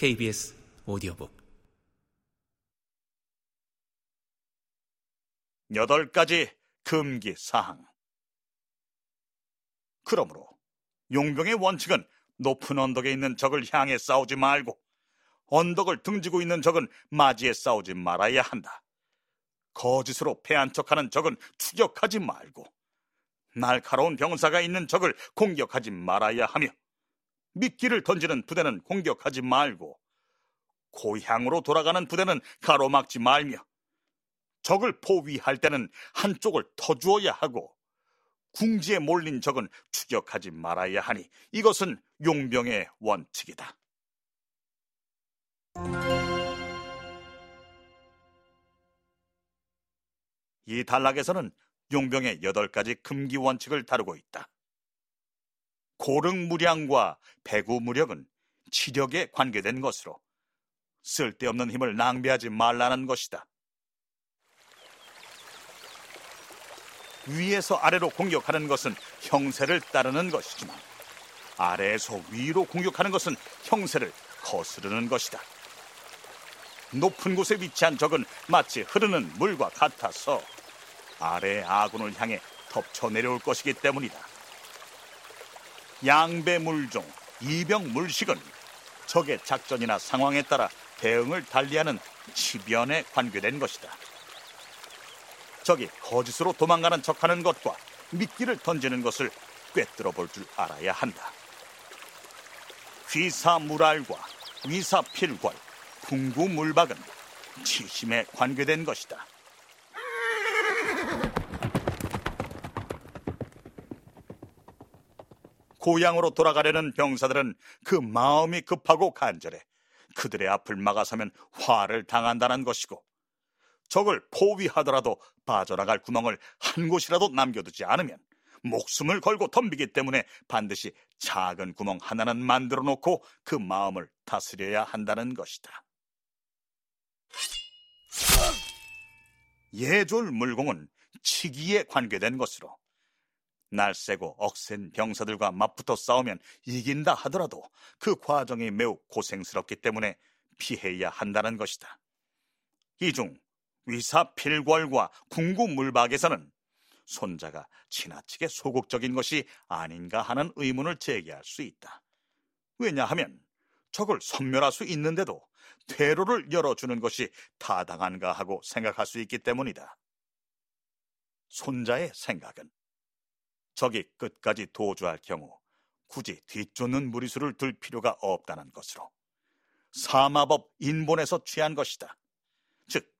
KBS 오디오북 여덟 가지 금기 사항. 그러므로 용병의 원칙은 높은 언덕에 있는 적을 향해 싸우지 말고 언덕을 등지고 있는 적은 맞이해 싸우지 말아야 한다. 거짓으로 패한 척하는 적은 추격하지 말고 날카로운 병사가 있는 적을 공격하지 말아야 하며 미끼를 던지는 부대는 공격하지 말고 고향으로 돌아가는 부대는 가로막지 말며 적을 포위할 때는 한쪽을 터주어야 하고 궁지에 몰린 적은 추격하지 말아야 하니 이것은 용병의 원칙이다. 이 단락에서는 용병의 여덟 가지 금기 원칙을 다루고 있다. 고릉무량과 배구무력은 치력에 관계된 것으로 쓸데없는 힘을 낭비하지 말라는 것이다. 위에서 아래로 공격하는 것은 형세를 따르는 것이지만 아래에서 위로 공격하는 것은 형세를 거스르는 것이다. 높은 곳에 위치한 적은 마치 흐르는 물과 같아서 아래 아군을 향해 덮쳐 내려올 것이기 때문이다. 양배물종, 이병물식은 적의 작전이나 상황에 따라 대응을 달리하는 치변에 관계된 것이다. 적이 거짓으로 도망가는 척하는 것과 미끼를 던지는 것을 꿰뚫어 볼 줄 알아야 한다. 귀사물알과 위사필괄, 풍구물박은 치심에 관계된 것이다. 고향으로 돌아가려는 병사들은 그 마음이 급하고 간절해 그들의 앞을 막아서면 화를 당한다는 것이고 적을 포위하더라도 빠져나갈 구멍을 한 곳이라도 남겨두지 않으면 목숨을 걸고 덤비기 때문에 반드시 작은 구멍 하나는 만들어 놓고 그 마음을 다스려야 한다는 것이다. 예졸 물공은 치기에 관계된 것으로 날새고 억센 병사들과 맞붙어 싸우면 이긴다 하더라도 그 과정이 매우 고생스럽기 때문에 피해야 한다는 것이다. 이 중 위사 필궐과 궁구 물박에서는 손자가 지나치게 소극적인 것이 아닌가 하는 의문을 제기할 수 있다. 왜냐하면 적을 섬멸할 수 있는데도 퇴로를 열어주는 것이 타당한가 하고 생각할 수 있기 때문이다. 손자의 생각은 적이 끝까지 도주할 경우 굳이 뒤쫓는 무리수를 들 필요가 없다는 것으로 사마법 인본에서 취한 것이다. 즉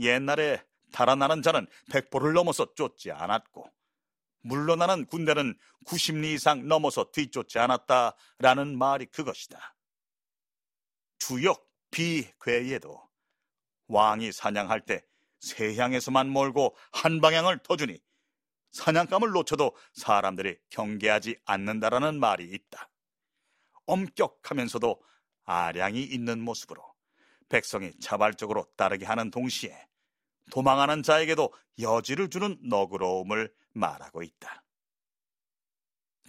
옛날에 달아나는 자는 백보를 넘어서 쫓지 않았고 물러나는 군대는 90리 이상 넘어서 뒤쫓지 않았다라는 말이 그것이다. 주역 비괴에도 왕이 사냥할 때 세 향에서만 몰고 한 방향을 터주니 사냥감을 놓쳐도 사람들이 경계하지 않는다라는 말이 있다. 엄격하면서도 아량이 있는 모습으로 백성이 자발적으로 따르게 하는 동시에 도망하는 자에게도 여지를 주는 너그러움을 말하고 있다.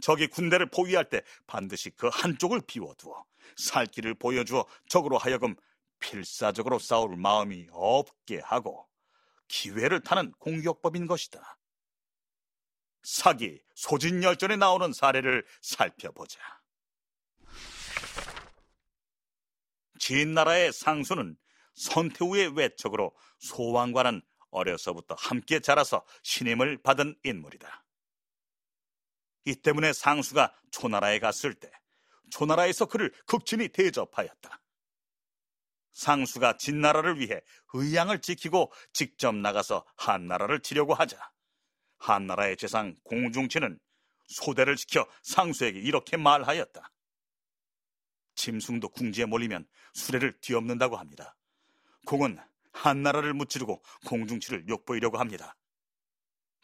적이 군대를 포위할 때 반드시 그 한쪽을 비워두어 살 길을 보여주어 적으로 하여금 필사적으로 싸울 마음이 없게 하고 기회를 타는 공격법인 것이다. 사기, 소진열전에 나오는 사례를 살펴보자. 진나라의 상수는 선태후의 외척으로 소왕과는 어려서부터 함께 자라서 신임을 받은 인물이다. 이 때문에 상수가 초나라에 갔을 때 초나라에서 그를 극진히 대접하였다. 상수가 진나라를 위해 의양을 지키고 직접 나가서 한나라를 치려고 하자 한나라의 재상 공중치는 소대를 지켜 상수에게 이렇게 말하였다. 짐승도 궁지에 몰리면 수레를 뒤엎는다고 합니다. 공은 한나라를 무찌르고 공중치를 욕보이려고 합니다.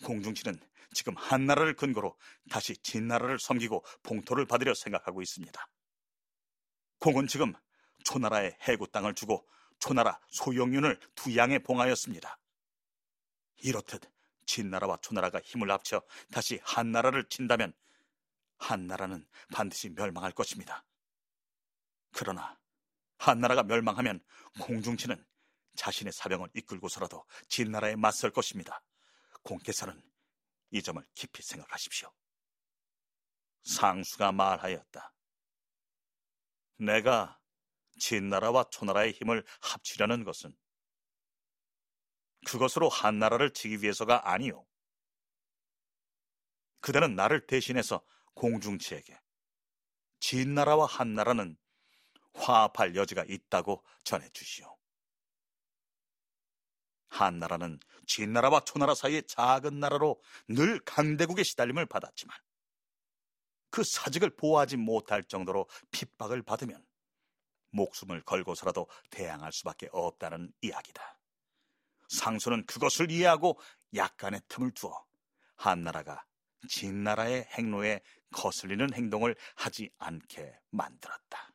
공중치는 지금 한나라를 근거로 다시 진나라를 섬기고 봉토를 받으려 생각하고 있습니다. 공은 지금 초나라의 해구 땅을 주고 초나라 소영윤을 두 양에 봉하였습니다. 이렇듯 진나라와 초나라가 힘을 합쳐 다시 한나라를 친다면 한나라는 반드시 멸망할 것입니다. 그러나 한나라가 멸망하면 공중치는 자신의 사병을 이끌고서라도 진나라에 맞설 것입니다. 공께서는 이 점을 깊이 생각하십시오. 상수가 말하였다. 내가 진나라와 초나라의 힘을 합치려는 것은 그것으로 한나라를 치기 위해서가 아니오. 그대는 나를 대신해서 공중치에게 진나라와 한나라는 화합할 여지가 있다고 전해 주시오. 한나라는 진나라와 초나라 사이의 작은 나라로 늘 강대국의 시달림을 받았지만 그 사직을 보호하지 못할 정도로 핍박을 받으면 목숨을 걸고서라도 대항할 수밖에 없다는 이야기다. 상수는 그것을 이해하고 약간의 틈을 두어 한나라가 진나라의 행로에 거슬리는 행동을 하지 않게 만들었다.